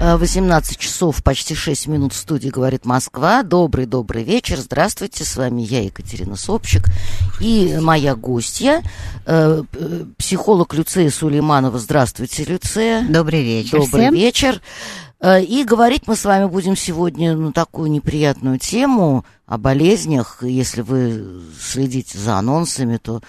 18 часов, почти 6 минут в студии «Говорит Москва». Добрый-добрый вечер. Здравствуйте, с вами я, Екатерина Собчик, и моя гостья, э, психолог Люция Сулейманова. Здравствуйте, Люция. Добрый вечер Добрый всем. вечер. Э, И говорить мы с вами будем сегодня на такую неприятную тему о болезнях. Если вы следите за анонсами, то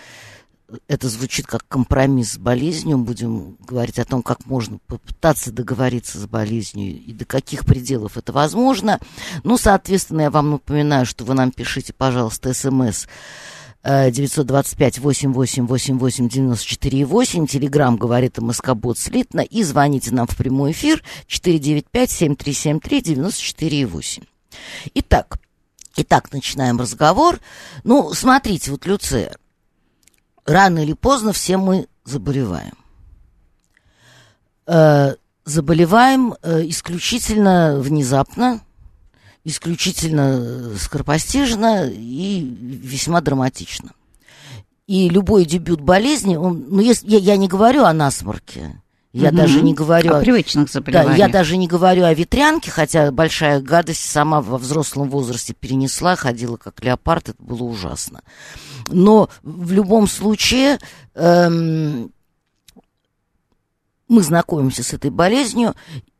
это звучит как компромисс с болезнью. Будем говорить о том, как можно попытаться договориться с болезнью и до каких пределов это возможно. Ну, соответственно, я вам напоминаю, что вы нам пишите, пожалуйста, смс 925-8888-94,8. Телеграмм говорит МСК-бот слитно. И звоните нам в прямой эфир 495-7373-94,8. Итак, итак, начинаем разговор. Ну, смотрите, вот, Люция, рано или поздно все мы заболеваем. Э, заболеваем э, исключительно внезапно, исключительно скоропостижно и весьма драматично. И любой дебют болезни, он, ну, если, я, я не говорю о насморке, я Мгм. даже не говорю О привычных да, заболеваниях. я даже не говорю о ветрянке, хотя большая гадость сама во взрослом возрасте перенесла, ходила как леопард, это было ужасно. Но в любом случае эм, мы знакомимся с этой болезнью,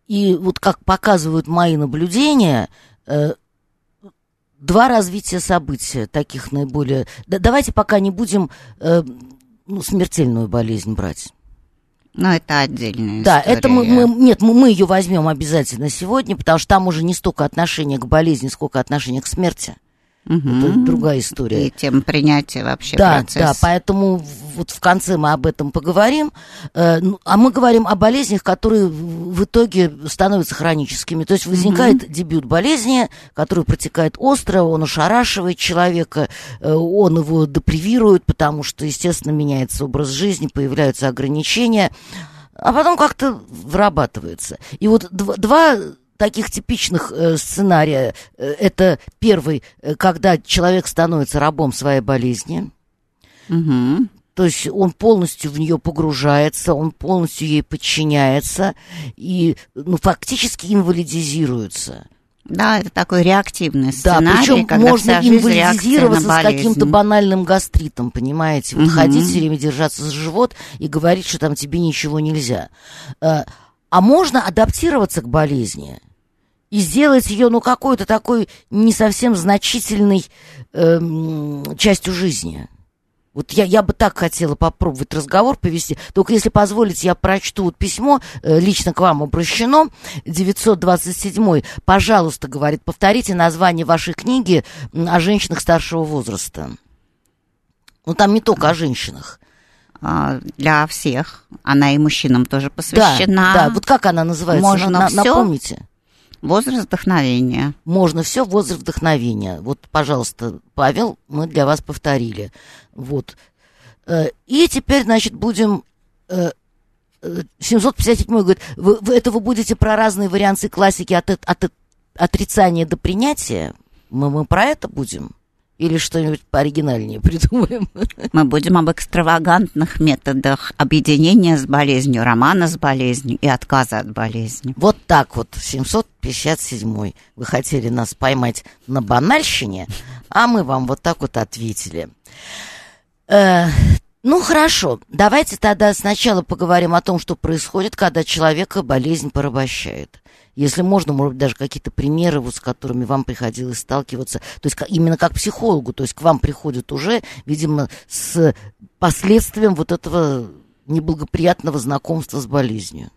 и вот как показывают мои наблюдения, э, два развития события, таких наиболее... Да, давайте пока не будем э, ну, смертельную болезнь брать. Но это отдельная Да, история. это мы, мы нет, мы, мы ее возьмем обязательно сегодня, потому что там уже не столько отношение к болезни, сколько отношение к смерти. Мгм. Это другая история. И тем принятия вообще Да, процесс. да, поэтому вот в конце мы об этом поговорим. Э, ну, а мы говорим о болезнях, которые в итоге становятся хроническими. То есть возникает дебют болезни, который протекает остро, он ошарашивает человека, э, он его депривирует, потому что, естественно, меняется образ жизни, появляются ограничения, а потом как-то вырабатывается. И вот дв- два таких типичных э, сценария. Э, Это первый, э, когда человек становится рабом своей болезни. Мгм. То есть он полностью в нее погружается, он полностью ей подчиняется и ну, фактически инвалидизируется. Да, это такой реактивный Да, сценарий, причем когда можно инвалидизироваться с каким-то банальным гастритом, понимаете? Вот Мгм. ходить все время держаться за живот и говорить, что там тебе ничего нельзя. Э, А можно адаптироваться к болезни и сделать ее, ну, какой-то такой не совсем значительной эм, частью жизни. Вот я, я бы так хотела попробовать разговор повести. Только если позволите, я прочту вот письмо, э, лично к вам обращено, 927 Пожалуйста, говорит, повторите название вашей книги о женщинах старшего возраста. Ну, там не только о женщинах. А, Для всех. Она и мужчинам тоже Да, посвящена. да, вот как она называется? Можно На- всё? Напомните. Возраст вдохновения. Можно все, возраст вдохновения. Вот, пожалуйста, Павел, мы для вас повторили. Вот. Э, И теперь, значит, будем... э, э, 757 говорит, вы, вы- это вы будете про разные варианты классики от, от- от отрицания до принятия? Мы, мы про это будем? Или что-нибудь пооригинальнее придумаем? Мы будем об экстравагантных методах объединения с болезнью, романа с болезнью и отказа от болезни. Вот так вот, 757 Вы хотели нас поймать на банальщине, а мы вам вот так вот ответили. Э, ну, хорошо, давайте тогда сначала поговорим о том, что происходит, когда человека болезнь порабощает. Если можно, может быть, даже какие-то примеры, вот, с которыми вам приходилось сталкиваться, то есть именно как психологу, то есть к вам приходят уже, видимо, с последствием вот этого неблагоприятного знакомства с болезнью.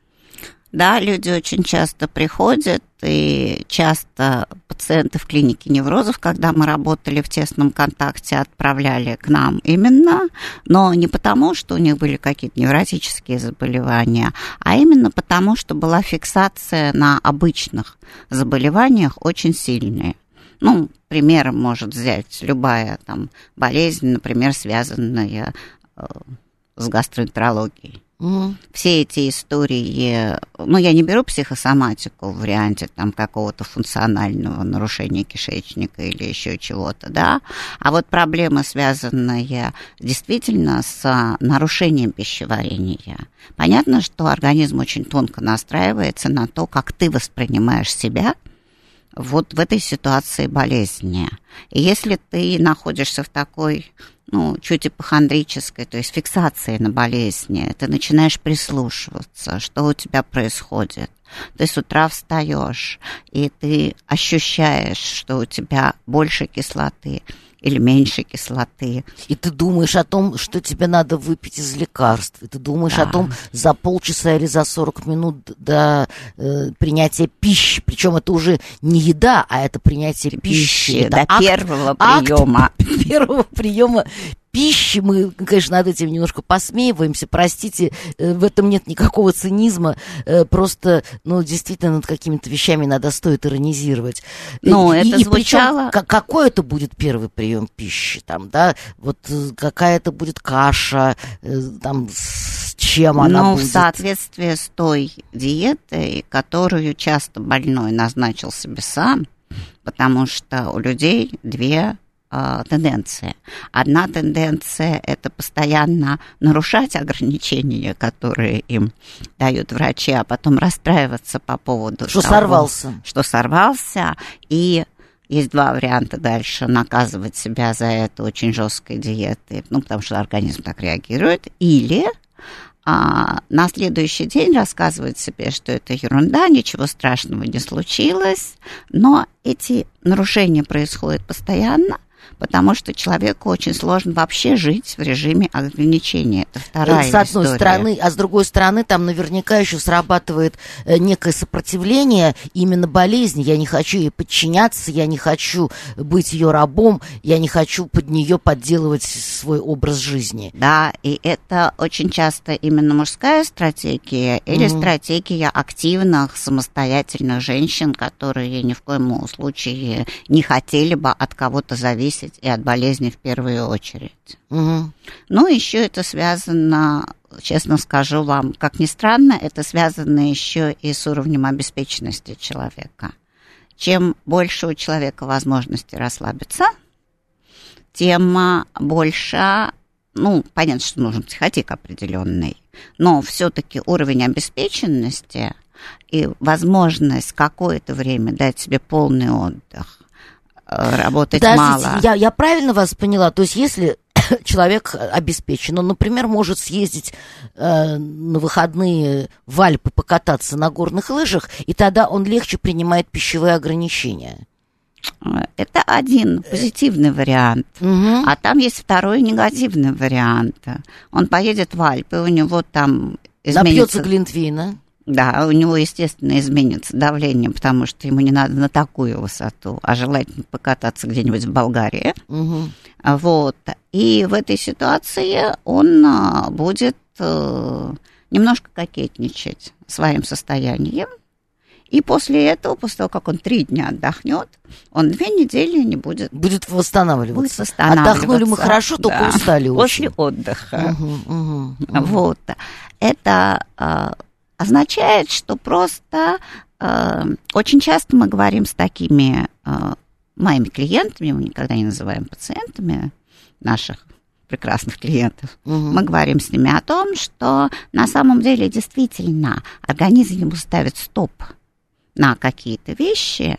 Да, люди очень часто приходят, и часто пациенты в клинике неврозов, когда мы работали в тесном контакте, отправляли к нам именно, но не потому, что у них были какие-то невротические заболевания, а именно потому, что была фиксация на обычных заболеваниях очень сильная. Ну, примером может взять любая там болезнь, например, связанная э, с гастроэнтерологией. Все эти истории, ну, я не беру психосоматику в варианте там какого-то функционального нарушения кишечника или еще чего-то, да, а вот проблемы, связанные действительно с нарушением пищеварения. Понятно, что организм очень тонко настраивается на то, как ты воспринимаешь себя вот в этой ситуации болезни. И если ты находишься в такой ну, чуть ипохондрической, то есть фиксации на болезни, ты начинаешь прислушиваться, что у тебя происходит. Ты с утра встаешь, и ты ощущаешь, что у тебя больше кислоты, или меньше кислоты. И ты думаешь о том, что тебе надо выпить из лекарств. И ты думаешь да. о том, за полчаса или за 40 минут до э, принятия пищи. Причем это уже не еда, а это принятие пищи. пищи это до акт, первого приема. Акт первого приема пищи. Мы, конечно, над этим немножко посмеиваемся. Простите, э, в этом нет никакого цинизма. Э, просто, ну, действительно, над какими-то вещами надо стоит иронизировать. Ну, это и звучало... Причем, какой это будет первый прием пищи? Там, да, вот э, какая это будет каша, там, с чем она ну, будет? в соответствии с той диетой, которую часто больной назначил себе сам, потому что у людей две э, тенденции. Одна тенденция – это постоянно нарушать ограничения, которые им дают врачи, а потом расстраиваться по поводу что того, сорвался. Что сорвался, и есть два варианта дальше. Наказывать себя за это очень жесткой диетой, ну, потому что организм так реагирует. Или а, на следующий день рассказывать себе, что это ерунда, ничего страшного не случилось. Но эти нарушения происходят постоянно – потому что человеку очень сложно вообще жить в режиме ограничения. Это вторая С одной история. стороны, а с другой стороны, там наверняка еще срабатывает э, некое сопротивление именно болезни. Я не хочу ей подчиняться, я не хочу быть ее рабом, я не хочу под нее подделывать свой образ жизни. Да, и это очень часто именно мужская стратегия или mm-hmm. стратегия активных, самостоятельных женщин, которые ни в коем случае не хотели бы от кого-то зависеть зависеть и от болезни в первую очередь. Угу. Ну, еще это связано, честно скажу вам, как ни странно, это связано еще и с уровнем обеспеченности человека. Чем больше у человека возможности расслабиться, тем а, больше, ну, понятно, что нужен психотик определенный, но все-таки уровень обеспеченности и возможность какое-то время дать себе полный отдых, работать Подождите, мало. Я, я правильно вас поняла? То есть если человек обеспечен, он, например, может съездить э, на выходные в Альпы покататься на горных лыжах, и тогда он легче принимает пищевые ограничения. Это один позитивный вариант, угу. а там есть второй негативный вариант. Он поедет в Альпы, у него там изменится... Напьется глинтвейна. Да, у него, естественно, изменится давление, потому что ему не надо на такую высоту, а желательно покататься где-нибудь в Болгарии. Угу. Вот. И в этой ситуации он а, будет э, немножко кокетничать своим состоянием. И после этого, после того, как он три дня отдохнет, он две недели не будет... Будет восстанавливаться. Будет восстанавливаться. Отдохнули мы хорошо, только да. устали очень. После отдыха. Угу, угу, угу. Вот. Это а, означает, что просто э, очень часто мы говорим с такими э, моими клиентами, мы никогда не называем пациентами наших прекрасных клиентов. Угу. Мы говорим с ними о том, что на самом деле действительно организм ему ставит стоп на какие-то вещи,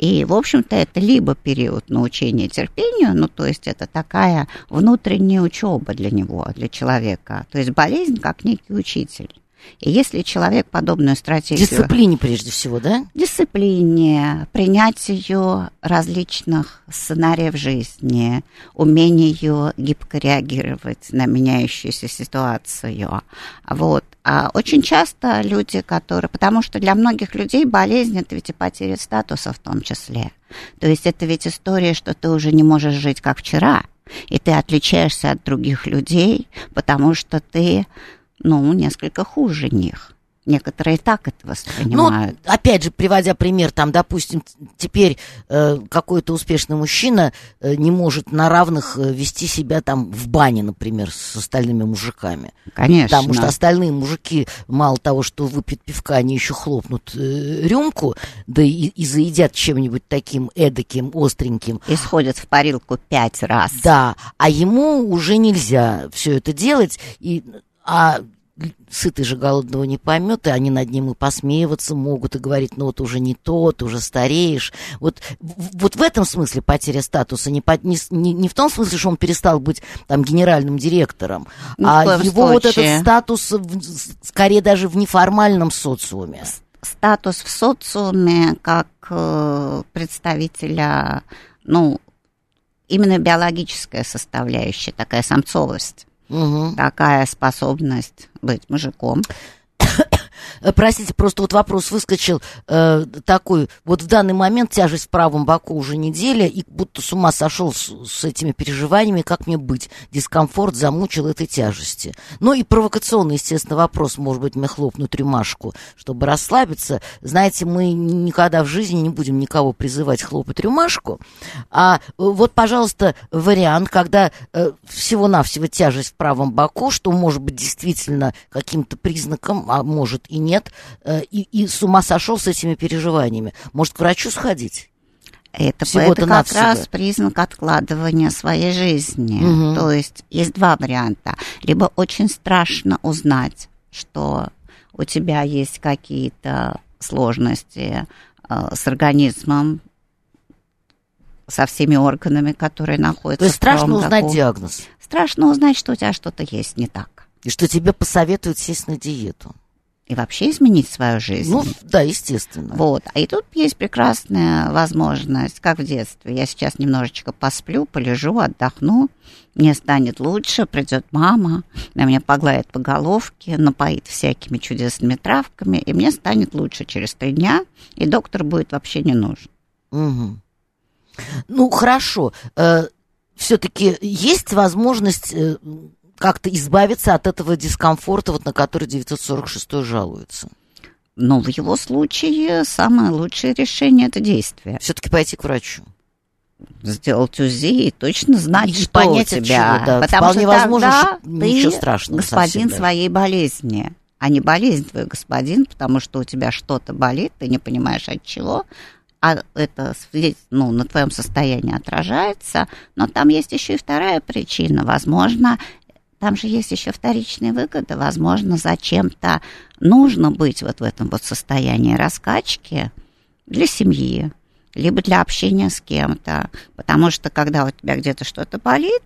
и, в общем-то, это либо период научения терпению, ну, то есть это такая внутренняя учеба для него, для человека. То есть болезнь как некий учитель. И если человек подобную стратегию... Дисциплине прежде всего, да? Дисциплине, принятию различных сценариев жизни, умению гибко реагировать на меняющуюся ситуацию. Вот. А очень часто люди, которые... Потому что для многих людей болезнь – это ведь и потеря статуса в том числе. То есть это ведь история, что ты уже не можешь жить как вчера, и ты отличаешься от других людей, потому что ты ну, несколько хуже них. Некоторые так это воспринимают. Ну, опять же, приводя пример, там, допустим, теперь э, какой-то успешный мужчина э, не может на равных э, вести себя там в бане, например, с остальными мужиками. Конечно. Потому что остальные мужики, мало того, что выпьют пивка, они еще хлопнут э, рюмку, да и, и заедят чем-нибудь таким эдаким, остреньким. И сходят в парилку пять раз. Да, а ему уже нельзя все это делать, и, а сытый же голодного не поймет, и они над ним и посмеиваться могут, и говорить, ну вот уже не тот, уже стареешь. Вот, вот в этом смысле потеря статуса, не, не, не, не в том смысле, что он перестал быть там генеральным директором, Ни а его вот случае. этот статус в- скорее даже в неформальном социуме. Статус в социуме как э, представителя, ну, именно биологическая составляющая, такая самцовость, Мгм. такая способность быть мужиком. Э, Простите, просто вот вопрос выскочил э, такой. Вот в данный момент тяжесть в правом боку уже неделя, и будто с ума сошел с, с этими переживаниями, как мне быть. Дискомфорт замучил этой тяжести. Ну и провокационный, естественно, вопрос, может быть, мне хлопнуть рюмашку, чтобы расслабиться. Знаете, мы никогда в жизни не будем никого призывать хлопать рюмашку. А э, вот, пожалуйста, вариант, когда э, всего-навсего тяжесть в правом боку, что может быть действительно каким-то признаком, а может и нет, э, и, и с ума сошел с этими переживаниями. Может, к врачу сходить? Это, это как навсего. раз признак откладывания своей жизни. Мгм. То есть есть два варианта. Либо очень страшно узнать, что у тебя есть какие-то сложности э, с организмом, со всеми органами, которые находятся То есть в страшно узнать диагноз. Страшно узнать, что у тебя что-то есть не так. И что тебе посоветуют сесть на диету. И вообще изменить свою жизнь. Ну, да, естественно. Вот. А и тут есть прекрасная возможность, как в детстве. Я сейчас немножечко посплю, полежу, отдохну, мне станет лучше, придет мама, она меня погладит по головке, напоит всякими чудесными травками, и мне станет лучше через три дня, и доктор будет вообще не нужен. Мгм. Ну, хорошо. Все-таки есть возможность э, как-то избавиться от этого дискомфорта, вот на который 946 жалуется. Но в его случае самое лучшее решение – это действие. Все-таки пойти к врачу. Сделать УЗИ и точно знать, И что понять, у тебя. чего, да. Потому Вполне что возможно, тогда ты страшного господин совсем даже. своей болезни, а не болезнь твой господин, потому что у тебя что-то болит, ты не понимаешь от чего, а это ну, на твоем состоянии отражается. Но там есть еще и вторая причина. Возможно, там же есть еще вторичные выгоды. Возможно, зачем-то нужно быть вот в этом вот состоянии раскачки для семьи, либо для общения с кем-то. Потому что когда у тебя где-то что-то болит,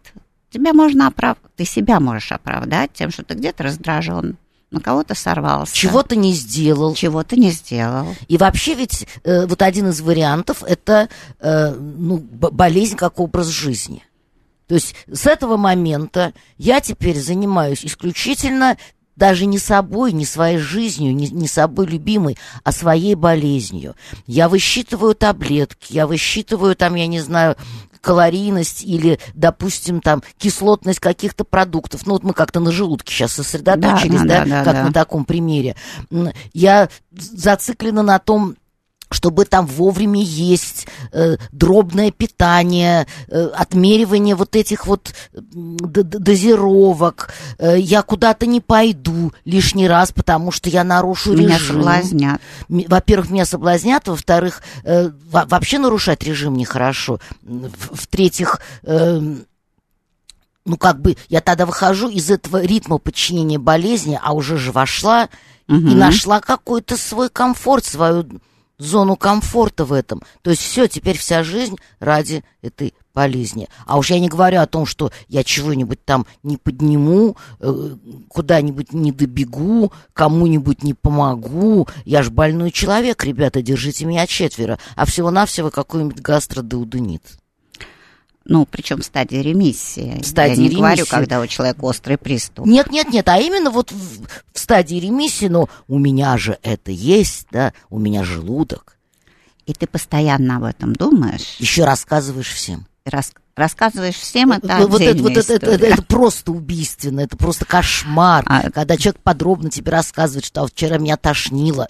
тебя можно оправ... ты себя можешь оправдать тем, что ты где-то раздражен, на кого-то сорвался. Чего ты не сделал. Чего ты не сделал. И вообще ведь э, вот один из вариантов это э, ну, болезнь как образ жизни. То есть с этого момента я теперь занимаюсь исключительно даже не собой, не своей жизнью, не, не собой любимой, а своей болезнью. Я высчитываю таблетки, я высчитываю там, я не знаю, калорийность или, допустим, там кислотность каких-то продуктов. Ну вот мы как-то на желудке сейчас сосредоточились, Да, да, да, да, как да. на таком примере. Я зациклена на том, чтобы там вовремя есть, э, дробное питание, э, отмеривание вот этих вот дозировок. Э, я куда-то не пойду лишний раз, потому что я нарушу Меня режим. соблазнят. М, Во-первых, меня соблазнят, во-вторых, э, во- вообще нарушать режим нехорошо. В- В-третьих, эм, ну как бы я тогда выхожу из этого ритма подчинения болезни, а уже же вошла и Мгм. нашла какой-то свой комфорт, свою зону комфорта в этом. То есть все, теперь вся жизнь ради этой болезни. А уж я не говорю о том, что я чего-нибудь там не подниму, э, куда-нибудь не добегу, кому-нибудь не помогу. Я ж больной человек, ребята, держите меня четверо. А всего-навсего какой-нибудь гастродеуденит. Ну, причем в стадии ремиссии. В стадии Я не говорю, ремиссии. когда у человека острый приступ. Нет, нет, нет, а именно вот в, в стадии ремиссии, но у меня же это есть, да, у меня желудок. И ты постоянно об этом думаешь. Еще рассказываешь всем. Рас- рассказываешь всем, это вот, вот это, вот это, это, это, это просто убийственно, это просто кошмар, а, когда человек подробно тебе рассказывает, что вчера меня тошнило,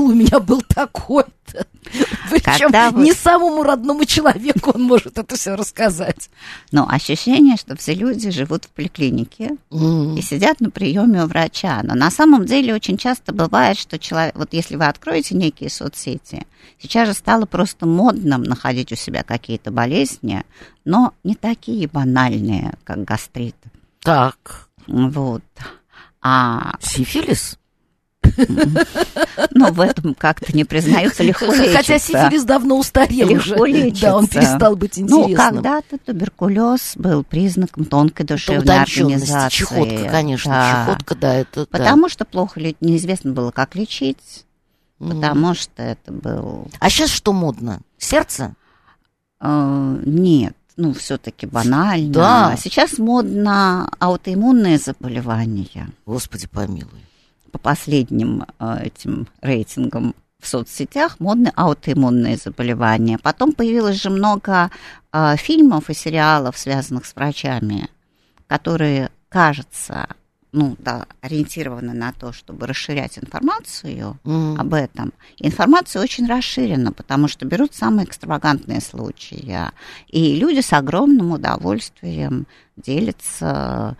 стул у меня был такой-то. Причем вы... не самому родному человеку он может это все рассказать. Но ощущение, что все люди живут в поликлинике mm. и сидят на приеме у врача. Но на самом деле очень часто бывает, что человек, вот если вы откроете некие соцсети, сейчас же стало просто модным находить у себя какие-то болезни, но не такие банальные, как гастрит. Так. Вот. А... Сифилис? Но в этом как-то не признаются, легко лечится. Хотя сифилис давно устарел легко уже. Лечится. Да, он перестал быть ну, интересным. Ну, когда-то туберкулез был признаком тонкой душевной организации. Чехотка, конечно, да. чехотка, да, это Потому да. что плохо неизвестно было, как лечить, mm. потому что это был... А сейчас что модно? Сердце? Uh, нет ну, все-таки банально. Да. Сейчас модно аутоиммунные заболевания. Господи помилуй по последним э, этим рейтингам в соцсетях модны аутоиммунные заболевания. Потом появилось же много э, фильмов и сериалов, связанных с врачами, которые, кажется, ну, да, ориентированы на то, чтобы расширять информацию mm. об этом. Информация очень расширена, потому что берут самые экстравагантные случаи. И люди с огромным удовольствием делятся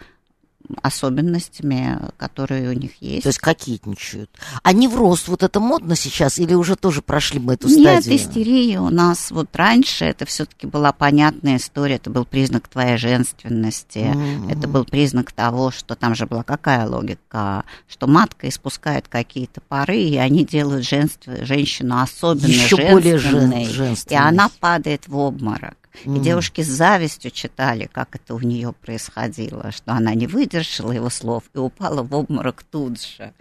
особенностями, которые у них есть. То есть кокетничают. А невроз, вот это модно сейчас или уже тоже прошли мы эту Нет, стадию? Нет, истерия у нас вот раньше это все-таки была понятная история, это был признак твоей женственности, mm-hmm. это был признак того, что там же была какая логика, что матка испускает какие-то пары, и они делают женств... женщину особенно Еще женственной, более жен... и она падает в обморок. Mm. И девушки с завистью читали, как это у нее происходило, что она не выдержала его слов и упала в обморок тут же.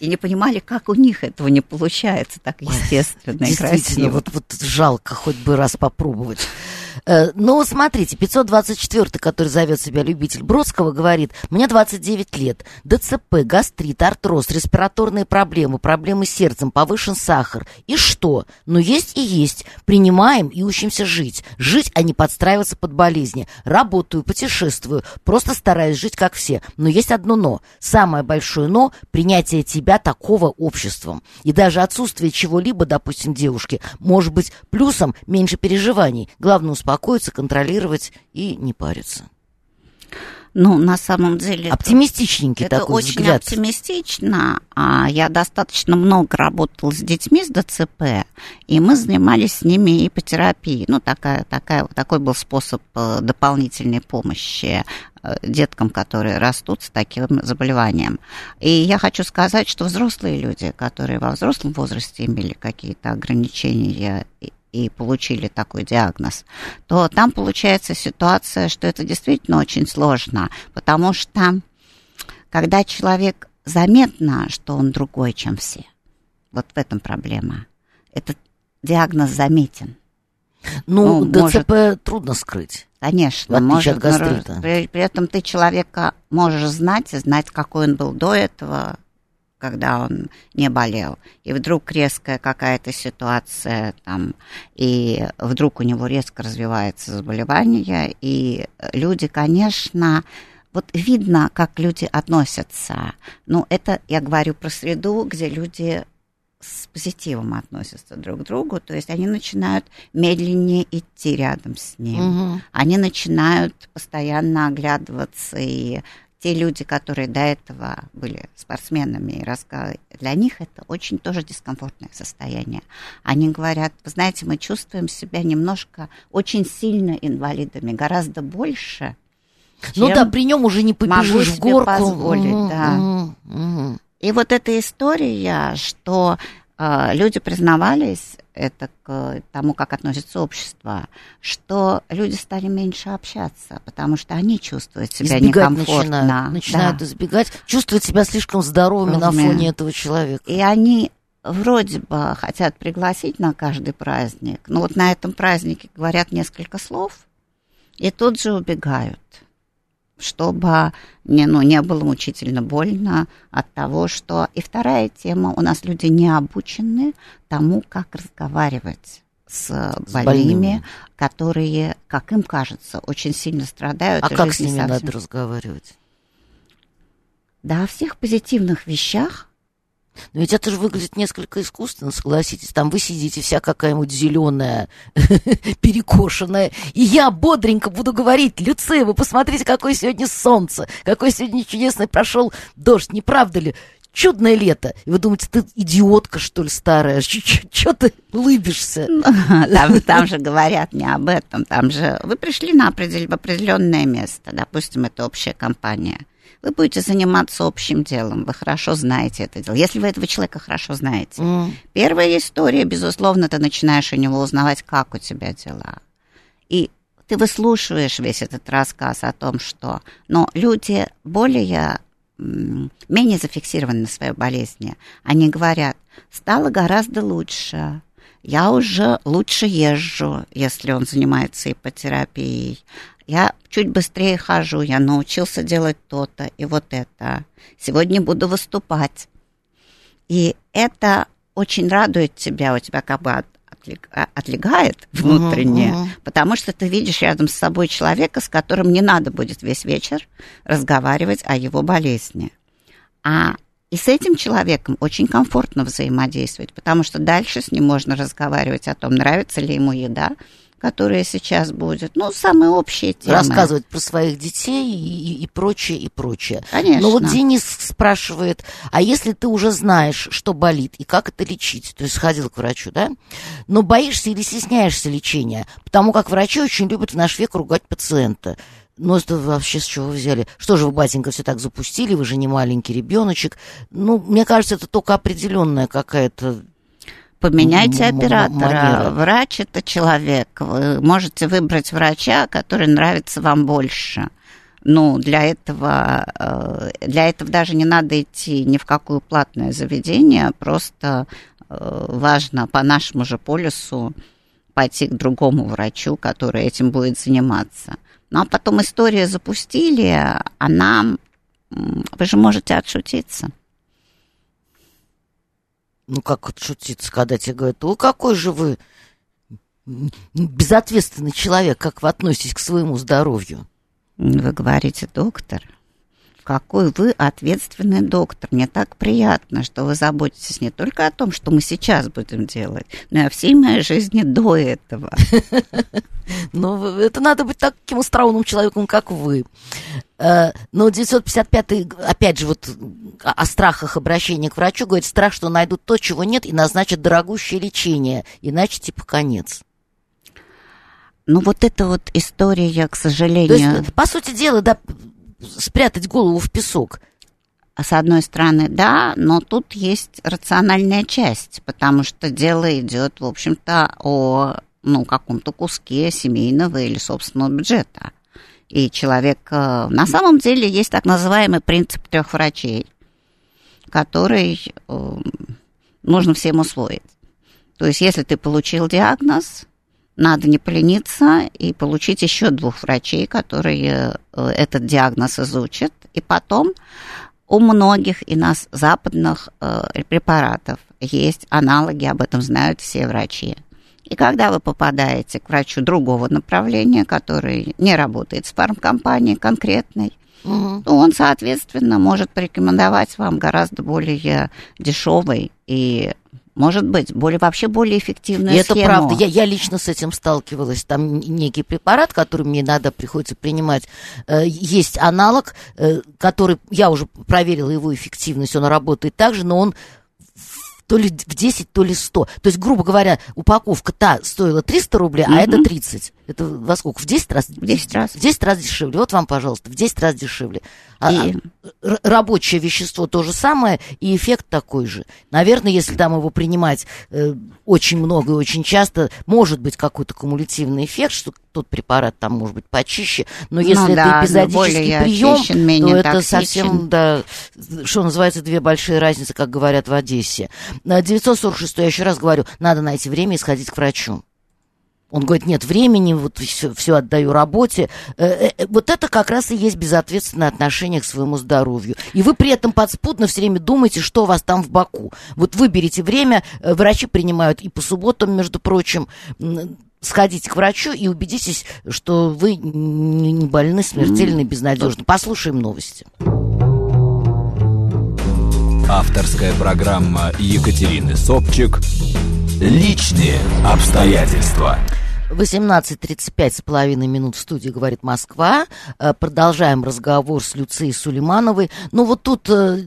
И не понимали, как у них этого не получается так естественно и красиво. Вот, вот жалко хоть бы раз попробовать. Э, Но ну, смотрите, 524, который зовет себя любитель Бродского, говорит, мне 29 лет, ДЦП, гастрит, артроз, респираторные проблемы, проблемы с сердцем, повышен сахар. И что? Ну, есть и есть. Принимаем и учимся жить. Жить, а не подстраиваться под болезни. Работаю, путешествую, просто стараюсь жить как все. Но есть одно но. Самое большое но – принятие тебя такого обществом. И даже отсутствие чего-либо, допустим, девушки, может быть плюсом меньше переживаний. Главное успокоиться, контролировать и не париться. Ну, на самом деле... Оптимистичненький это такой очень взгляд. оптимистично. А я достаточно много работала с детьми с ДЦП, и мы занимались с ними ипотерапией. Ну, такая, такая, такой был способ э, дополнительной помощи э, деткам, которые растут с таким заболеванием. И я хочу сказать, что взрослые люди, которые во взрослом возрасте имели какие-то ограничения и получили такой диагноз, то там получается ситуация, что это действительно очень сложно, потому что когда человек заметно, что он другой, чем все, вот в этом проблема. Этот диагноз заметен. Ну, ну ДЦП может, трудно скрыть. Конечно, может, от гастрита. При, при этом ты человека можешь знать и знать, какой он был до этого, когда он не болел, и вдруг резкая какая-то ситуация там, и вдруг у него резко развивается заболевание, и люди, конечно, вот видно, как люди относятся. Ну, это я говорю про среду, где люди с позитивом относятся друг к другу, то есть они начинают медленнее идти рядом с ним, угу. они начинают постоянно оглядываться и те люди, которые до этого были спортсменами для них это очень тоже дискомфортное состояние. Они говорят, вы знаете, мы чувствуем себя немножко очень сильно инвалидами, гораздо больше. Ну да, при нем уже не побежишь в горку. позволить, угу, да. Угу, угу. И вот эта история, что э, люди признавались, это к тому, как относится общество, что люди стали меньше общаться, потому что они чувствуют себя избегать некомфортно. Начинают, начинают да. избегать, чувствуют себя слишком здоровыми на фоне этого человека. И они вроде бы хотят пригласить на каждый праздник, но вот на этом празднике говорят несколько слов и тут же убегают чтобы не, ну, не было мучительно больно от того, что... И вторая тема, у нас люди не обучены тому, как разговаривать с, с больными, больными, которые, как им кажется, очень сильно страдают. А как с ними совсем... надо разговаривать? Да, о всех позитивных вещах, но ведь это же выглядит несколько искусственно, согласитесь. Там вы сидите вся какая-нибудь зеленая, перекошенная, и я бодренько буду говорить, Люция, вы посмотрите, какое сегодня солнце, какой сегодня чудесный прошел дождь, не правда ли? Чудное лето. И вы думаете, ты идиотка, что ли, старая? Чего ты улыбишься? Там, там же говорят не об этом. Там же вы пришли на определенное место. Допустим, это общая компания – вы будете заниматься общим делом, вы хорошо знаете это дело, если вы этого человека хорошо знаете. Mm. Первая история, безусловно, ты начинаешь у него узнавать, как у тебя дела. И ты выслушиваешь весь этот рассказ о том, что... Но люди более менее зафиксированы на своей болезни. Они говорят, стало гораздо лучше, я уже лучше езжу, если он занимается ипотерапией я чуть быстрее хожу, я научился делать то-то и вот это. Сегодня буду выступать. И это очень радует тебя, у тебя как бы от, а, отлегает внутренне, uh-huh, uh-huh. потому что ты видишь рядом с собой человека, с которым не надо будет весь вечер разговаривать о его болезни. А и с этим человеком очень комфортно взаимодействовать, потому что дальше с ним можно разговаривать о том, нравится ли ему еда, которая сейчас будет. Ну, самые общие темы. Рассказывать про своих детей и, и, и прочее, и прочее. Конечно. Но вот Денис спрашивает, а если ты уже знаешь, что болит и как это лечить, то есть сходил к врачу, да, но боишься или стесняешься лечения, потому как врачи очень любят в наш век ругать пациента. Ну, это вообще с чего вы взяли? Что же вы, батенька, все так запустили? Вы же не маленький ребеночек. Ну, мне кажется, это только определенная какая-то Поменяйте оператора. Врач это человек. Вы можете выбрать врача, который нравится вам больше. Ну, для этого, э, для этого даже не надо идти ни в какое платное заведение, просто э, важно по нашему же полюсу пойти к другому врачу, который этим будет заниматься. Ну, а потом история запустили, она... Вы же можете отшутиться ну как вот шутиться, когда тебе говорят, о, какой же вы безответственный человек, как вы относитесь к своему здоровью? Вы говорите, доктор, какой вы ответственный доктор. Мне так приятно, что вы заботитесь не только о том, что мы сейчас будем делать, но и о всей моей жизни до этого. Ну, это надо быть таким остроумным человеком, как вы. Э, но 955 опять же, вот о страхах обращения к врачу, говорит, страх, что найдут то, чего нет, и назначат дорогущее лечение, иначе типа конец. Ну, вот эта вот история, к сожалению... То есть, по сути дела, да, спрятать голову в песок. А с одной стороны, да, но тут есть рациональная часть, потому что дело идет, в общем-то, о ну, каком-то куске семейного или собственного бюджета. И человек... Э, на самом деле есть так называемый принцип трех врачей, который э, нужно всем усвоить. То есть, если ты получил диагноз, надо не полениться и получить еще двух врачей, которые э, этот диагноз изучат. И потом у многих и нас западных э, препаратов есть аналоги, об этом знают все врачи. И когда вы попадаете к врачу другого направления, который не работает с фармкомпанией конкретной, угу. то он, соответственно, может порекомендовать вам гораздо более дешевый и может быть, более, вообще более эффективную И схему. это правда. Я, я лично с этим сталкивалась. Там некий препарат, который мне иногда приходится принимать. Э, есть аналог, э, который, я уже проверила его эффективность, он работает так же, но он то ли в 10, то ли 100. То есть, грубо говоря, упаковка та стоила 300 рублей, mm-hmm. а это 30. Это во сколько? В 10 раз? В 10 раз. В 10 раз дешевле. Вот вам, пожалуйста, в 10 раз дешевле. А, и... а, рабочее вещество то же самое, и эффект такой же. Наверное, если там его принимать э, очень много и очень часто, может быть какой-то кумулятивный эффект, что тот препарат там может быть почище, но ну если ну, это да, эпизодический прием, очищен, то это токсичен. совсем, да, что называется, две большие разницы, как говорят в Одессе. 946, я еще раз говорю, надо найти время и сходить к врачу. Он говорит, нет времени, вот все, все отдаю работе. Э, э, вот это как раз и есть безответственное отношение к своему здоровью. И вы при этом подспудно все время думаете, что у вас там в боку. Вот выберите время, э, врачи принимают и по субботам, между прочим, сходите к врачу и убедитесь, что вы не больны смертельно и безнадежно. Послушаем новости. Авторская программа Екатерины Собчик «Личные обстоятельства». 18.35 с половиной минут в студии «Говорит Москва». Э, продолжаем разговор с Люцией Сулеймановой. Ну вот тут э,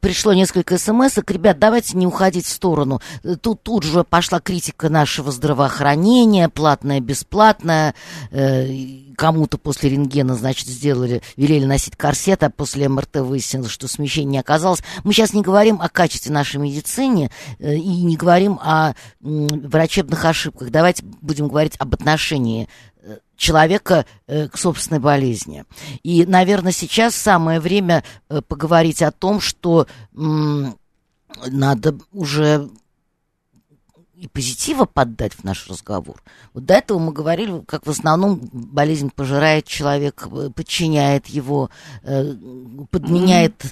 пришло несколько смс -ок. Ребят, давайте не уходить в сторону. Э, тут, тут же пошла критика нашего здравоохранения, платное, бесплатное. Кому-то после рентгена, значит, сделали, велели носить корсет, а после МРТ выяснилось, что смещения не оказалось. Мы сейчас не говорим о качестве нашей медицины и не говорим о врачебных ошибках. Давайте будем говорить об отношении э, человека э, к собственной болезни. И, наверное, сейчас самое время э, поговорить о том, что надо уже и позитива поддать в наш разговор. Вот до этого мы говорили, как в основном болезнь пожирает человека, подчиняет его, подменяет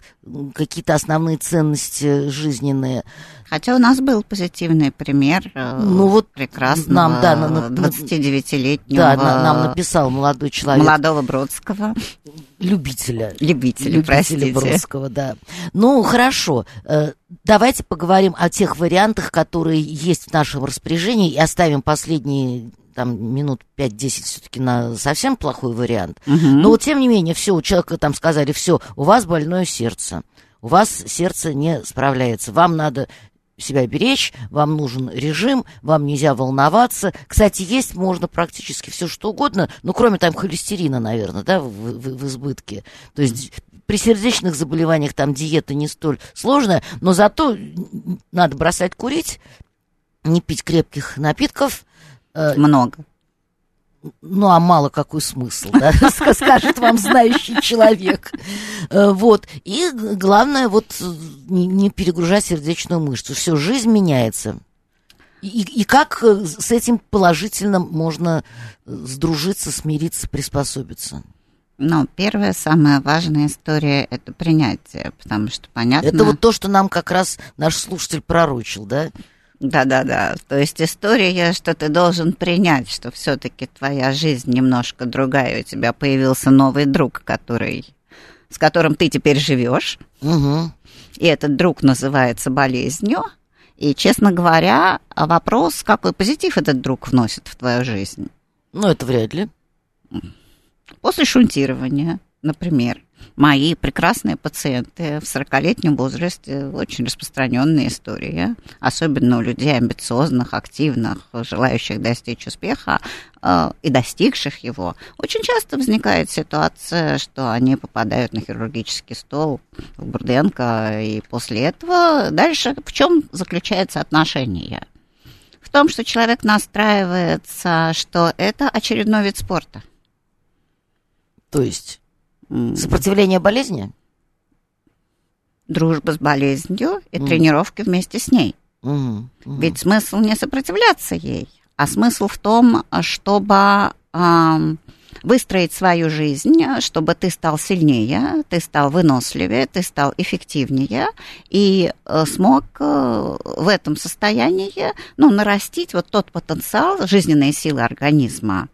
какие-то основные ценности жизненные. Хотя у нас был позитивный пример э, ну, вот прекрасного нам, да, на, 29-летнего да, на, нам написал молодой человек. Молодого Бродского. Любителя. Любителя, Любителя простите. Бродского, да. Ну, хорошо. Э, давайте поговорим о тех вариантах, которые есть в нашем распоряжении, и оставим последние там минут 5-10 все-таки на совсем плохой вариант. Угу. Но вот тем не менее, все, у человека там сказали, все, у вас больное сердце. У вас сердце не справляется. Вам надо себя беречь, вам нужен режим, вам нельзя волноваться. Кстати, есть можно практически все что угодно, ну, кроме там холестерина, наверное, да, в, в, в избытке. То есть при сердечных заболеваниях там диета не столь сложная, но зато надо бросать курить, не пить крепких напитков. Э, Много ну, а мало какой смысл, да, скажет вам знающий человек. Э, вот. И главное, вот не перегружать сердечную мышцу. Все, жизнь меняется. И, и как э, с этим положительно можно э, сдружиться, смириться, приспособиться? Ну, первая, самая важная история – это принятие, потому что понятно… Это вот то, что нам как раз наш слушатель пророчил, да? Да-да-да. То есть история, что ты должен принять, что все-таки твоя жизнь немножко другая, у тебя появился новый друг, который, с которым ты теперь живешь. Угу. И этот друг называется болезнью. И, честно говоря, вопрос, какой позитив этот друг вносит в твою жизнь. Ну, это вряд ли. После шунтирования, например, мои прекрасные пациенты в 40-летнем возрасте, очень распространенная история, особенно у людей амбициозных, активных, желающих достичь успеха э, и достигших его. Очень часто возникает ситуация, что они попадают на хирургический стол в Бурденко, и после этого дальше в чем заключается отношение? В том, что человек настраивается, что это очередной вид спорта. То есть Сопротивление болезни? Дружба с болезнью и mm. тренировки вместе с ней. Mm. Mm. Ведь смысл не сопротивляться ей, а смысл в том, чтобы э, выстроить свою жизнь, чтобы ты стал сильнее, ты стал выносливее, ты стал эффективнее и э, смог э, в этом состоянии ну, нарастить вот тот потенциал жизненной силы организма,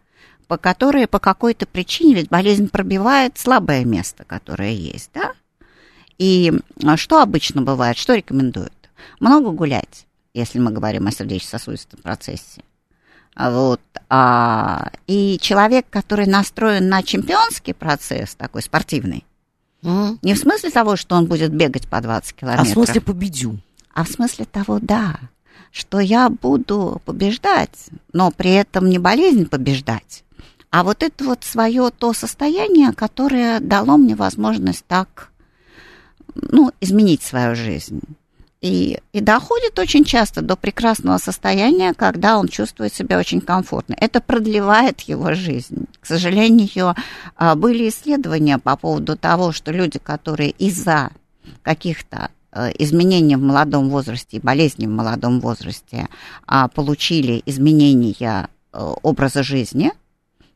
по которой по какой-то причине, ведь болезнь пробивает слабое место, которое есть, да? И а, что обычно бывает, что рекомендуют? Много гулять, если мы говорим о сердечно-сосудистом процессе. А вот. А, и человек, который настроен на чемпионский процесс, такой спортивный, mm не в смысле того, что он будет бегать по 20 километров. А в смысле победю. А в смысле того, да, что я буду побеждать, но при этом не болезнь побеждать, а вот это вот свое то состояние, которое дало мне возможность так, ну, изменить свою жизнь. И, и доходит очень часто до прекрасного состояния, когда он чувствует себя очень комфортно. Это продлевает его жизнь. К сожалению, а, были исследования по поводу того, что люди, которые из-за каких-то э, изменений в молодом возрасте и болезней в молодом возрасте а, получили изменения образа жизни.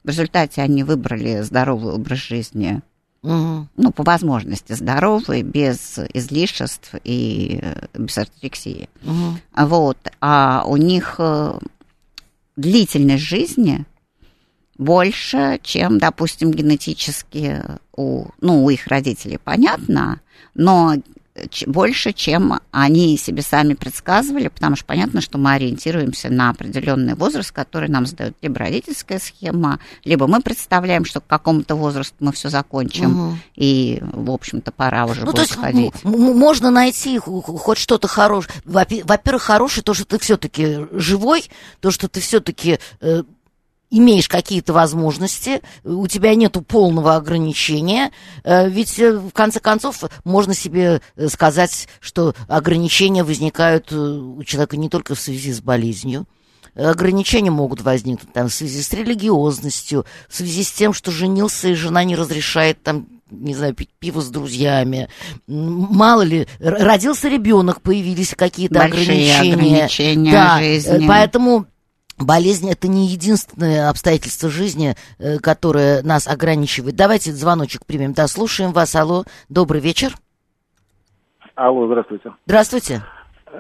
В результате они выбрали здоровый образ жизни, угу. ну, по возможности здоровый, без излишеств и без орторексии. Угу. Вот. А у них длительность жизни больше, чем, допустим, генетически у, ну, у их родителей, понятно, но больше, чем они себе сами предсказывали, потому что понятно, что мы ориентируемся на определенный возраст, который нам задает либо родительская схема, либо мы представляем, что к какому-то возрасту мы все закончим, угу. и, в общем-то, пора уже ну, будет ходить. Можно найти хоть что-то хорошее. Во-первых, хорошее то, что ты все-таки живой, то, что ты все-таки э, имеешь какие-то возможности, у тебя нету полного ограничения, э, ведь э, в конце концов можно себе э, сказать, что ограничения возникают у человека не только в связи с болезнью, ограничения могут возникнуть там, в связи с религиозностью, в связи с тем, что женился и жена не разрешает там не знаю, пить пиво с друзьями. Мало ли, родился ребенок, появились какие-то ограничения. ограничения да, жизни. Поэтому Болезнь это не единственное обстоятельство жизни, э, которое нас ограничивает. Давайте звоночек примем. Да, слушаем вас. Алло, добрый вечер. Алло, здравствуйте. Здравствуйте.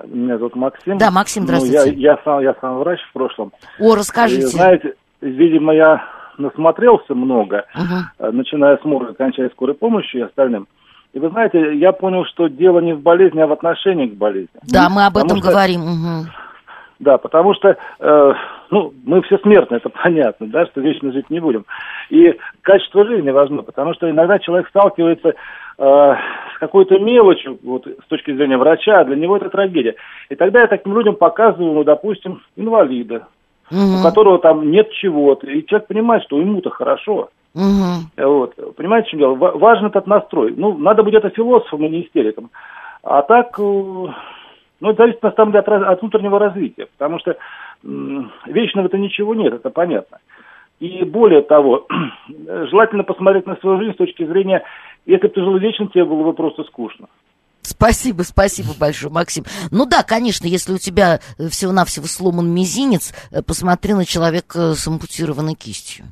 Меня зовут Максим. Да, Максим, здравствуйте. Ну, я, я, сам, я сам врач в прошлом. О, расскажите. И, знаете, видимо, я насмотрелся много, угу. начиная с морга, кончая скорой помощью и остальным. И вы знаете, я понял, что дело не в болезни, а в отношении к болезни. Да, мы об Потому этом что... говорим. Угу. Да, потому что, э, ну, мы все смертны, это понятно, да, что вечно жить не будем. И качество жизни важно, потому что иногда человек сталкивается э, с какой-то мелочью, вот, с точки зрения врача, а для него это трагедия. И тогда я таким людям показываю, ну, допустим, инвалида, угу. у которого там нет чего-то, и человек понимает, что ему-то хорошо. Угу. Вот. Понимаете, в чем дело? Важен этот настрой. Ну, надо быть это философом, а не истериком. А так, э, ну, это зависит, на самом деле, от, от внутреннего развития, потому что вечного-то ничего нет, это понятно. И более того, желательно посмотреть на свою жизнь с точки зрения, если бы ты жил вечно, тебе было бы просто скучно. Спасибо, спасибо большое, Максим. Ну да, конечно, если у тебя всего-навсего сломан мизинец, э, посмотри на человека с ампутированной кистью.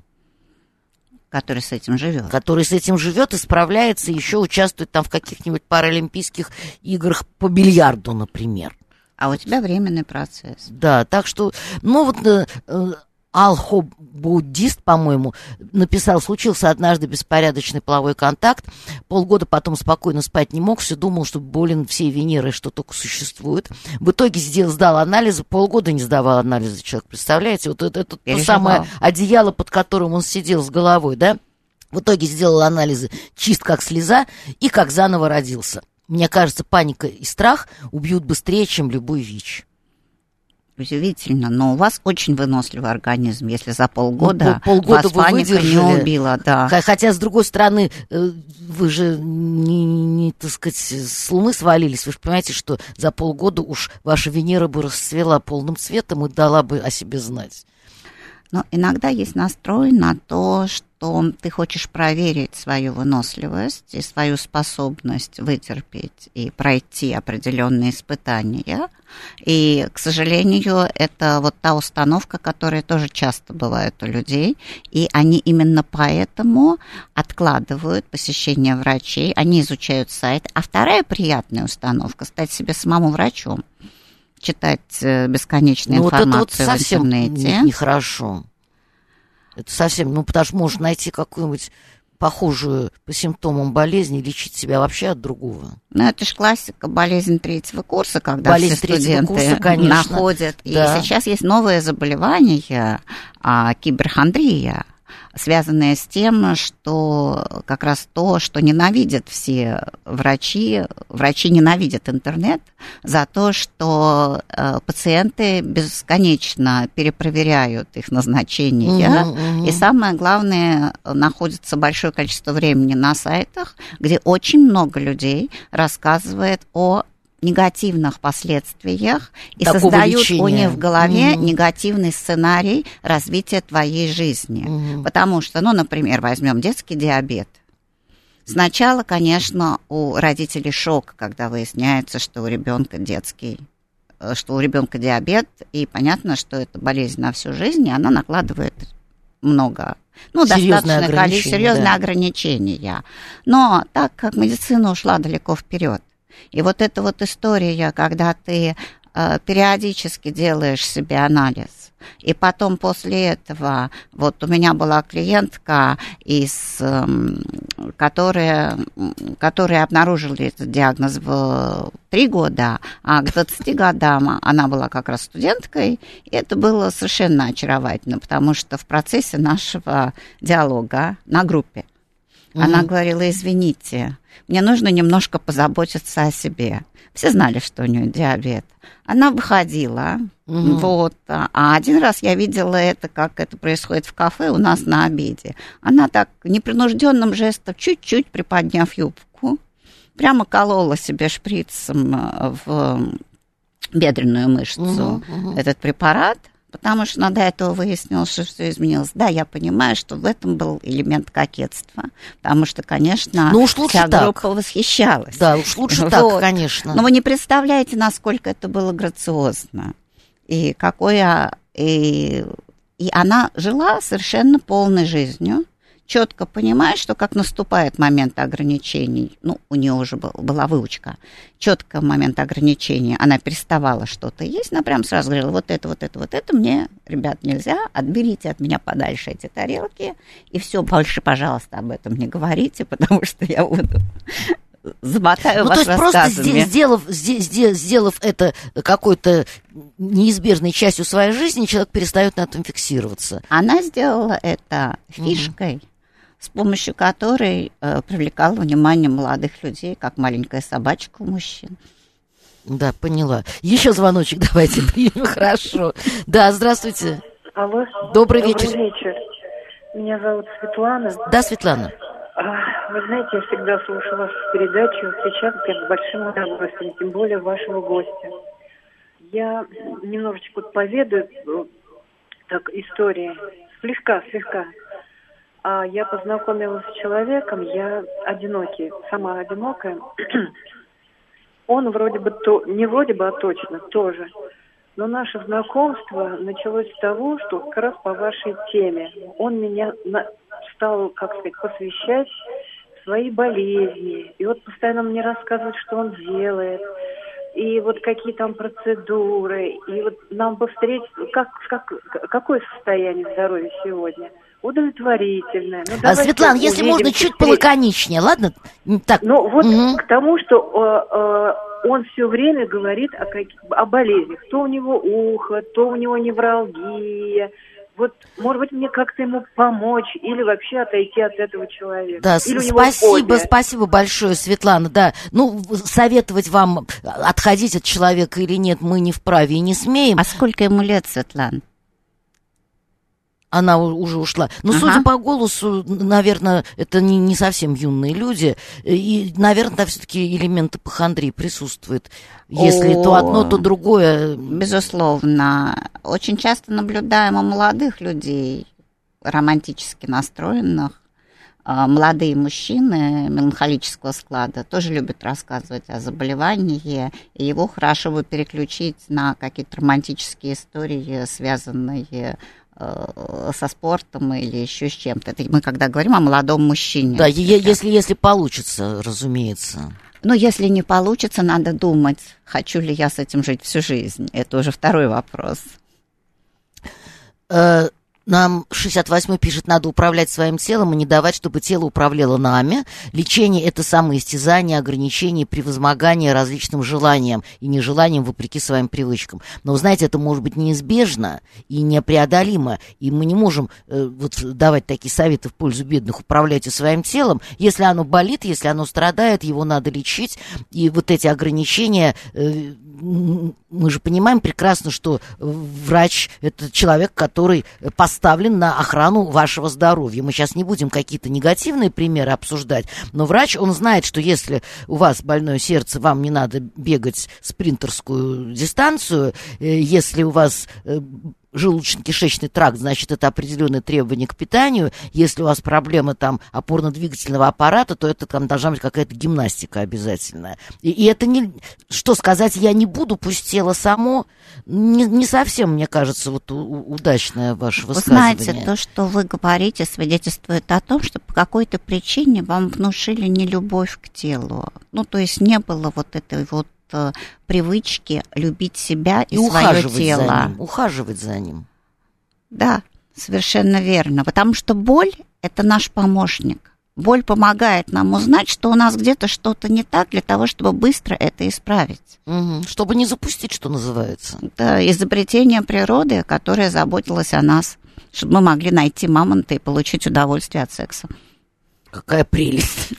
Который с этим живет. Который с этим живет и справляется, еще участвует там в каких-нибудь паралимпийских играх по бильярду, например. А у тебя временный процесс. Да, так что, ну вот э, э Алхо-буддист, по-моему, написал, случился однажды беспорядочный половой контакт, полгода потом спокойно спать не мог, все думал, что болен всей Венерой, что только существует. В итоге сделал, сдал анализы, полгода не сдавал анализы человек, представляете? Вот это, это то самое одеяло, под которым он сидел с головой, да? В итоге сделал анализы чист как слеза и как заново родился. Мне кажется, паника и страх убьют быстрее, чем любой ВИЧ. Удивительно, но у вас очень выносливый организм, если за полгода, ну, полгода вас вы паника выдержали. не убила, да. Хотя, с другой стороны, э, вы же не, не, так сказать, с Луны свалились. Вы же понимаете, что за полгода уж ваша Венера бы расцвела полным цветом и дала бы о себе знать. Но иногда есть настрой на то, что ты хочешь проверить свою выносливость и свою способность вытерпеть и пройти определенные испытания. И, к сожалению, это вот та установка, которая тоже часто бывает у людей. И они именно поэтому откладывают посещение врачей, они изучают сайт. А вторая приятная установка – стать себе самому врачом читать э, бесконечную ну, информацию вот это вот совсем в интернете. нехорошо. Это совсем, ну, потому что можешь найти какую-нибудь похожую по симптомам болезни, лечить себя вообще от другого. Ну, это же классика, болезнь третьего курса, когда болезнь все студенты курса, конечно. находят. Да. И сейчас есть новое заболевание, а, киберхондрия связанная с тем, что как раз то, что ненавидят все врачи, врачи ненавидят интернет за то, что э, пациенты бесконечно перепроверяют их назначения, угу, угу. и самое главное, находится большое количество времени на сайтах, где очень много людей рассказывает о негативных последствиях и Такого создают лечения. у них в голове mm негативный сценарий развития твоей жизни. mm Потому что, ну, например, возьмем детский диабет. Сначала, конечно, у родителей шок, когда выясняется, что у ребенка детский э, что у ребенка диабет, и понятно, что это болезнь на всю жизнь, и она накладывает много ну, серьезное достаточное количество, серьезные да. ограничения. Но так как медицина ушла далеко вперед, и вот эта вот история, когда ты э, периодически делаешь себе анализ, и потом после этого, вот у меня была клиентка, из, эм, которая, которая обнаружила этот диагноз в три года, а к 20 годам она была как раз студенткой, и это было совершенно очаровательно, потому что в процессе нашего диалога на группе она говорила, извините, мне нужно немножко позаботиться о себе. Все знали, что у нее диабет. Она выходила, угу. вот. А один раз я видела это, как это происходит в кафе у нас на обеде. Она так непринужденным жестом, чуть-чуть приподняв юбку, прямо колола себе шприцем э, в бедренную мышцу угу, угу. этот препарат – потому что до этого выяснилось, что все изменилось. Да, я понимаю, что в этом был элемент кокетства, потому что, конечно, ну, уж лучше вся так. группа восхищалась. Да, уж лучше вот. так, конечно. Но вы не представляете, насколько это было грациозно. И какое... И, и она жила совершенно полной жизнью, четко понимая, что как наступает момент ограничений, ну, у нее уже был, была выучка, четко момент ограничений, она переставала что-то есть, она прям сразу говорила, вот это, вот это, вот это мне, ребят, нельзя, отберите от меня подальше эти тарелки, и все, больше, пожалуйста, об этом не говорите, потому что я буду замотаю ну, вас то есть просто сделав, сделав это какой-то неизбежной частью своей жизни, человек перестает на этом фиксироваться. Она сделала это фишкой. Угу с помощью которой э, привлекал внимание молодых людей, как маленькая собачка у мужчин. Да, поняла. Еще звоночек давайте примем, хорошо. Да, здравствуйте. Алло. Добрый, Добрый вечер. вечер. Меня зовут Светлана. Да, Светлана. А, вы знаете, я всегда слушала вашу передачу. Сейчас я с большим удовольствием, тем более вашего гостя. Я немножечко поведаю э, так истории. Слегка, слегка. А я познакомилась с человеком, я одинокий, сама одинокая. Он вроде бы, то, не вроде бы, а точно тоже. Но наше знакомство началось с того, что как раз по вашей теме. Он меня на, стал, как сказать, посвящать свои болезни. И вот постоянно мне рассказывает, что он делает. И вот какие там процедуры. И вот нам бы встретить, как, как, какое состояние здоровья сегодня – удовлетворительное. Ну, а, Светлана, если можно, чуть полаконичнее, ладно? Так. Ну, вот угу. к тому, что э, э, он все время говорит о, как, о болезнях. То у него ухо, то у него невралгия. Вот, может быть, мне как-то ему помочь или вообще отойти от этого человека. Да, или спасибо, спасибо большое, Светлана. Да, ну, советовать вам отходить от человека или нет, мы не вправе и не смеем. А сколько ему лет, Светлана? Она уже ушла. Но ага. судя по голосу, наверное, это не, не совсем юные люди. И, наверное, все-таки элементы похандрии присутствуют. Если О, то одно, то другое. Безусловно. Очень часто наблюдаем у молодых людей, романтически настроенных, а, молодые мужчины меланхолического склада тоже любят рассказывать о заболевании, и его хорошо бы переключить на какие-то романтические истории, связанные со спортом или еще с чем-то. Это мы когда говорим о молодом мужчине. Да, если, если получится, разумеется. Но если не получится, надо думать, хочу ли я с этим жить всю жизнь. Это уже второй вопрос. Нам 68 пишет, надо управлять своим телом и не давать, чтобы тело управляло нами. Лечение – это самоистязание, ограничение, превозмогание различным желаниям и нежеланиям вопреки своим привычкам. Но, вы знаете, это может быть неизбежно и непреодолимо, и мы не можем э, вот, давать такие советы в пользу бедных. Управляйте своим телом. Если оно болит, если оно страдает, его надо лечить. И вот эти ограничения э, мы же понимаем прекрасно, что врач – это человек, который поставлен на охрану вашего здоровья. Мы сейчас не будем какие-то негативные примеры обсуждать, но врач, он знает, что если у вас больное сердце, вам не надо бегать спринтерскую дистанцию, э, если у вас э, желудочно-кишечный тракт, значит, это определенные требования к питанию. Если у вас проблемы там опорно-двигательного аппарата, то это там должна быть какая-то гимнастика обязательная. И, и это не... Что сказать, я не буду, пусть тело само. Не, не совсем, мне кажется, вот у, удачное ваше высказывание. Вы знаете, то, что вы говорите, свидетельствует о том, что по какой-то причине вам внушили не любовь к телу. Ну, то есть не было вот этой вот привычки любить себя и, и свое тело. За ним, ухаживать за ним. Да, совершенно верно. Потому что боль – это наш помощник. Боль помогает нам узнать, что у нас где-то что-то не так, для того, чтобы быстро это исправить. Угу. Чтобы не запустить, что называется. Это изобретение природы, которое заботилось о нас, чтобы мы могли найти мамонта и получить удовольствие от секса. Какая прелесть.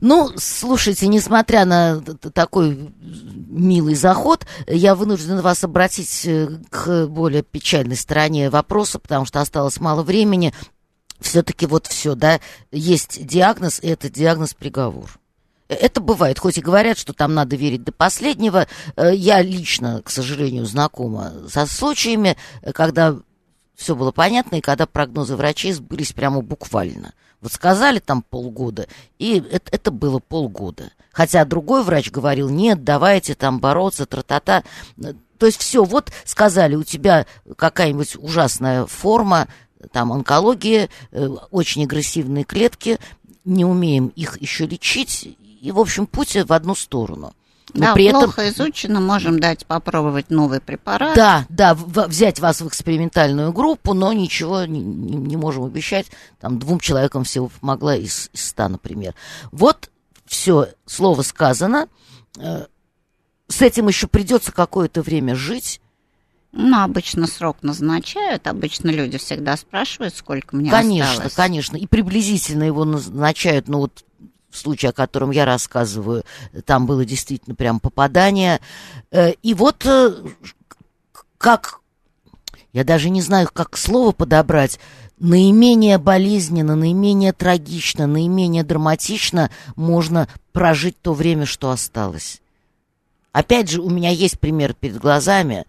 Ну, слушайте, несмотря на такой милый заход, я вынуждена вас обратить э, к более печальной стороне вопроса, потому что осталось мало времени. Все-таки вот все, да, есть диагноз, и это диагноз приговор. Э, это бывает, хоть и говорят, что там надо верить до последнего. Э, я лично, к сожалению, знакома со случаями, когда все было понятно, и когда прогнозы врачей сбылись прямо буквально. Вот сказали там полгода, и это, это было полгода. Хотя другой врач говорил, нет, давайте там бороться, тра-та-та. То есть все, вот сказали, у тебя какая-нибудь ужасная форма, там онкология, э, очень агрессивные клетки, не умеем их еще лечить, и, в общем, путь в одну сторону – но да, при плохо этом... изучено, можем дать попробовать новый препарат. Да, да, взять вас в экспериментальную группу, но ничего не, не, не можем обещать. Там двум человекам всего помогла из, из ста, например. Вот все, слово сказано. Э, с этим еще придется какое-то время жить. Ну, обычно срок назначают, обычно люди всегда спрашивают, сколько мне конечно, осталось. Конечно, конечно, и приблизительно его назначают, ну вот случай, о котором я рассказываю, там было действительно прям попадание. Э, и вот э, как, я даже не знаю, как слово подобрать, наименее болезненно, наименее трагично, наименее драматично можно прожить то время, что осталось. Опять же, у меня есть пример перед глазами.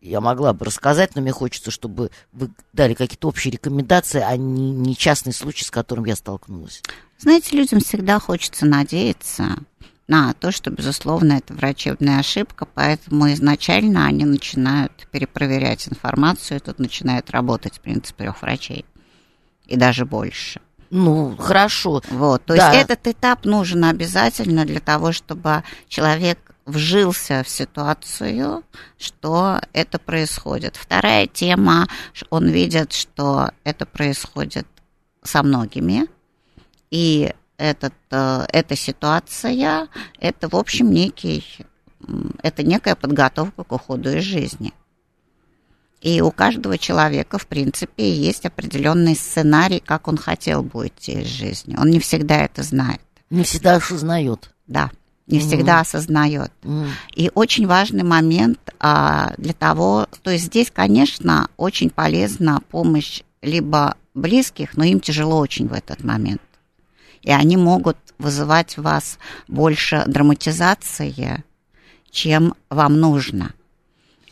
Я могла бы рассказать, но мне хочется, чтобы вы дали какие-то общие рекомендации, а не, не частный случай, с которым я столкнулась. Знаете, людям всегда хочется надеяться на то, что, безусловно, это врачебная ошибка, поэтому изначально они начинают перепроверять информацию, и тут начинает работать принцип трех врачей, и даже больше. Ну, хорошо. Вот, то да. есть этот этап нужен обязательно для того, чтобы человек вжился в ситуацию, что это происходит. Вторая тема, он видит, что это происходит со многими, и этот, э, эта ситуация, это, в общем, некий, это некая подготовка к уходу из жизни. И у каждого человека, в принципе, есть определенный сценарий, как он хотел бы уйти из жизни. Он не всегда это знает. Не всегда осознает. Да, не mm всегда осознает. mm И очень важный момент а, для того, то есть здесь, конечно, очень полезна помощь либо близких, но им тяжело очень в этот момент и они могут вызывать в вас больше драматизации, чем вам нужно.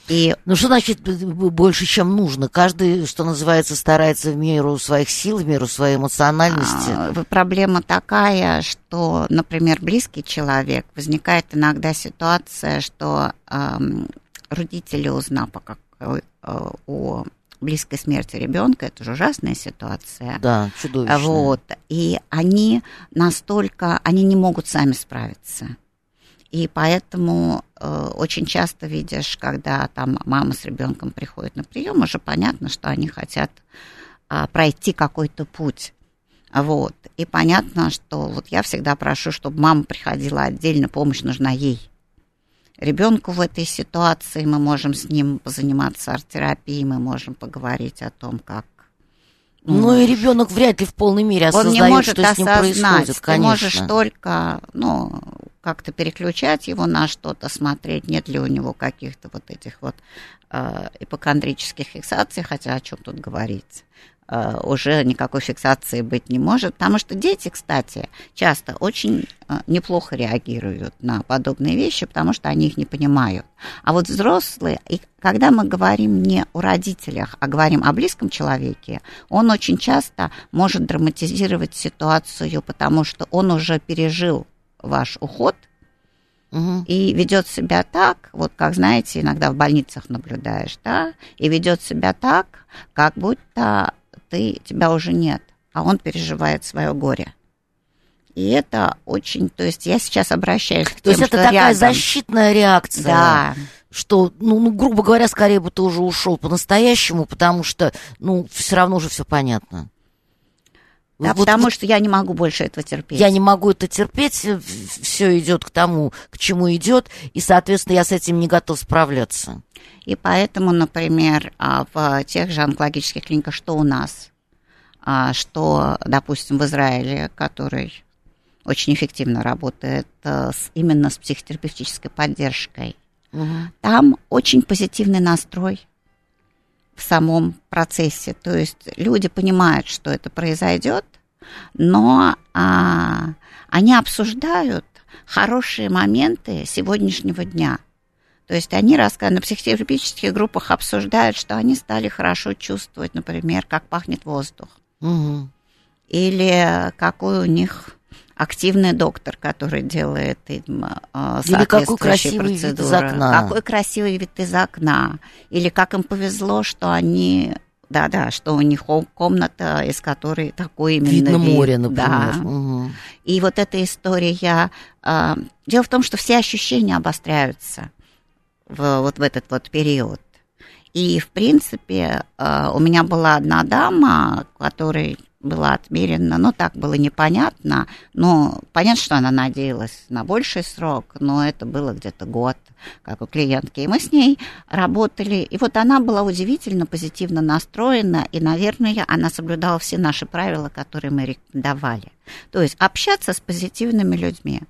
И... Ну что значит больше, чем нужно? Каждый, что называется, старается в меру своих сил, в меру своей эмоциональности. А, проблема такая, что, например, близкий человек, возникает иногда ситуация, что э, родители, узнав о, о, о близкой смерти ребенка, это же ужасная ситуация. Да, чудовищная. Вот. И они настолько, они не могут сами справиться. И поэтому э, очень часто видишь, когда там мама с ребенком приходит на прием, уже понятно, что они хотят э, пройти какой-то путь. Вот. И понятно, что вот я всегда прошу, чтобы мама приходила отдельно, помощь нужна ей ребенку в этой ситуации, мы можем с ним позаниматься арт-терапией, мы можем поговорить о том, как ну, ну и ребенок вряд ли в полной мере осознает, он не может что с ним происходит. Конечно. Ты можешь только, ну, как-то переключать его на что-то, смотреть, нет ли у него каких-то вот этих вот э, ипохондрических фиксаций, хотя о чем тут говорить. Э, уже никакой фиксации быть не может, потому что дети, кстати, часто очень э, неплохо реагируют на подобные вещи, потому что они их не понимают. А вот взрослые, и когда мы говорим не о родителях, а говорим о близком человеке, он очень часто может драматизировать ситуацию, потому что он уже пережил ваш уход – Угу. И ведет себя так, вот как знаете, иногда в больницах наблюдаешь, да, и ведет себя так, как будто ты, тебя уже нет, а он переживает свое горе. И это очень, то есть я сейчас обращаюсь к То тем, есть это такая рядом. защитная реакция. Да. Что, ну, ну, грубо говоря, скорее бы ты уже ушел по-настоящему, потому что, ну, все равно уже все понятно. Да, вот, потому вот, что я не могу больше этого терпеть. Я не могу это терпеть, все идет к тому, к чему идет, и, соответственно, я с этим не готов справляться. И поэтому, например, а, в тех же онкологических клиниках, что у нас, а, что, допустим, в Израиле, который очень эффективно работает э, именно с психотерапевтической поддержкой, угу. там очень позитивный настрой в самом процессе. То есть люди понимают, что это произойдет, но а, они обсуждают хорошие моменты сегодняшнего дня. То есть они рассказывают, на психотерапевтических группах обсуждают, что они стали хорошо чувствовать, например, как пахнет воздух. Угу. Или какой у них активный доктор, который делает им э, Или какой красивый процедуры. вид из окна. Какой красивый вид из окна. Или как им повезло, что они... Да-да, что у них комната, из которой такой именно Видно вид. море, например. Да. Угу. И вот эта история... Э, дело в том, что все ощущения обостряются в, вот в этот вот период. И, в принципе, э, у меня была одна дама, которой была отмерена, но так было непонятно. Но понятно, что она надеялась на больший срок, но это было где-то год, как у клиентки. И мы с ней работали, и вот она была удивительно позитивно настроена, и, наверное, она соблюдала все наши правила, которые мы рекомендовали. То есть общаться с позитивными людьми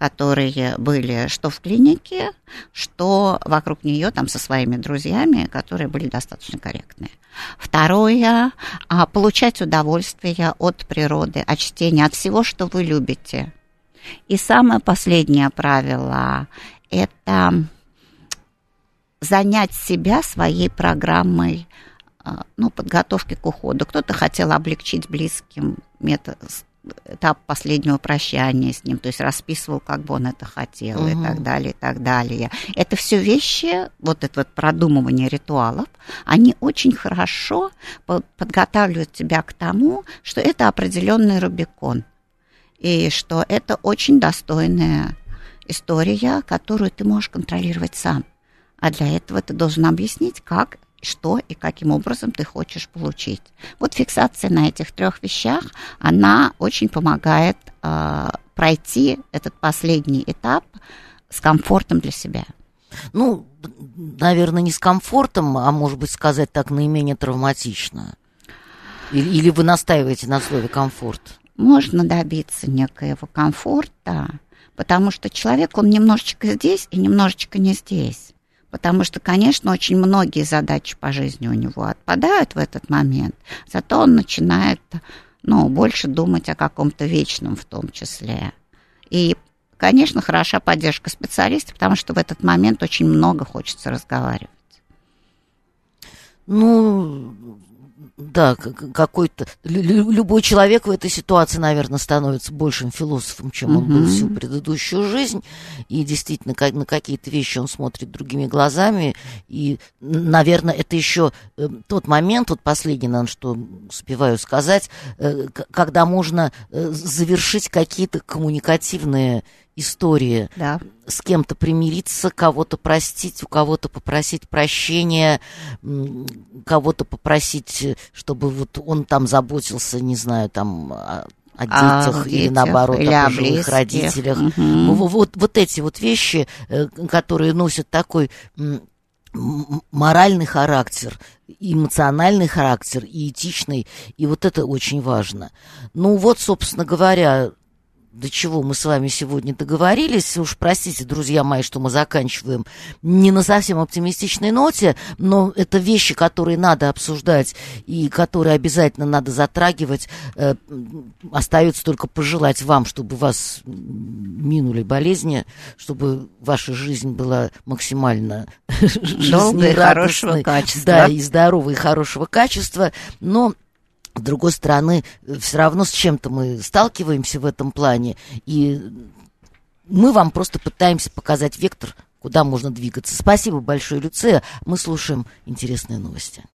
которые были что в клинике, что вокруг нее там со своими друзьями, которые были достаточно корректные. Второе, а, получать удовольствие от природы, от чтения, от всего, что вы любите. И самое последнее правило – это занять себя своей программой а, ну, подготовки к уходу. Кто-то хотел облегчить близким метод, этап последнего прощания с ним, то есть расписывал, как бы он это хотел, угу. и так далее, и так далее. Это все вещи, вот это вот продумывание ритуалов, они очень хорошо подготавливают тебя к тому, что это определенный Рубикон, и что это очень достойная история, которую ты можешь контролировать сам. А для этого ты должен объяснить, как что и каким образом ты хочешь получить. Вот фиксация на этих трех вещах, она очень помогает э, пройти этот последний этап с комфортом для себя. Ну, наверное, не с комфортом, а может быть сказать так наименее травматично. Или, или вы настаиваете на слове комфорт? Можно добиться некоего комфорта, потому что человек, он немножечко здесь и немножечко не здесь. Потому что, конечно, очень многие задачи по жизни у него отпадают в этот момент, зато он начинает ну, больше думать о каком-то вечном в том числе. И, конечно, хороша поддержка специалистов, потому что в этот момент очень много хочется разговаривать. Ну, да, какой-то любой человек в этой ситуации, наверное, становится большим философом, чем он был всю предыдущую жизнь, и действительно на какие-то вещи он смотрит другими глазами, и, наверное, это еще э, тот момент, вот последний, наверное, что успеваю сказать, э, когда можно э, завершить какие-то коммуникативные истории. Да. С кем-то примириться, кого-то простить, у кого-то попросить прощения, кого-то попросить, чтобы вот он там заботился, не знаю, там о, о детях, а, или детях, наоборот или о пожилых родителях. Угу. Вот, вот, вот эти вот вещи, э, которые носят такой моральный характер, эмоциональный характер и этичный, и вот это очень важно. Ну вот, собственно говоря, до чего мы с вами сегодня договорились. Уж простите, друзья мои, что мы заканчиваем не на совсем оптимистичной ноте, но это вещи, которые надо обсуждать и которые обязательно надо затрагивать. Э, остается только пожелать вам, чтобы вас минули болезни, чтобы ваша жизнь была максимально долгой, хорошего качества. Да, и здоровой, и хорошего качества. Но с другой стороны, все равно с чем-то мы сталкиваемся в этом плане, и мы вам просто пытаемся показать вектор, куда можно двигаться. Спасибо большое, Люция. Мы слушаем интересные новости.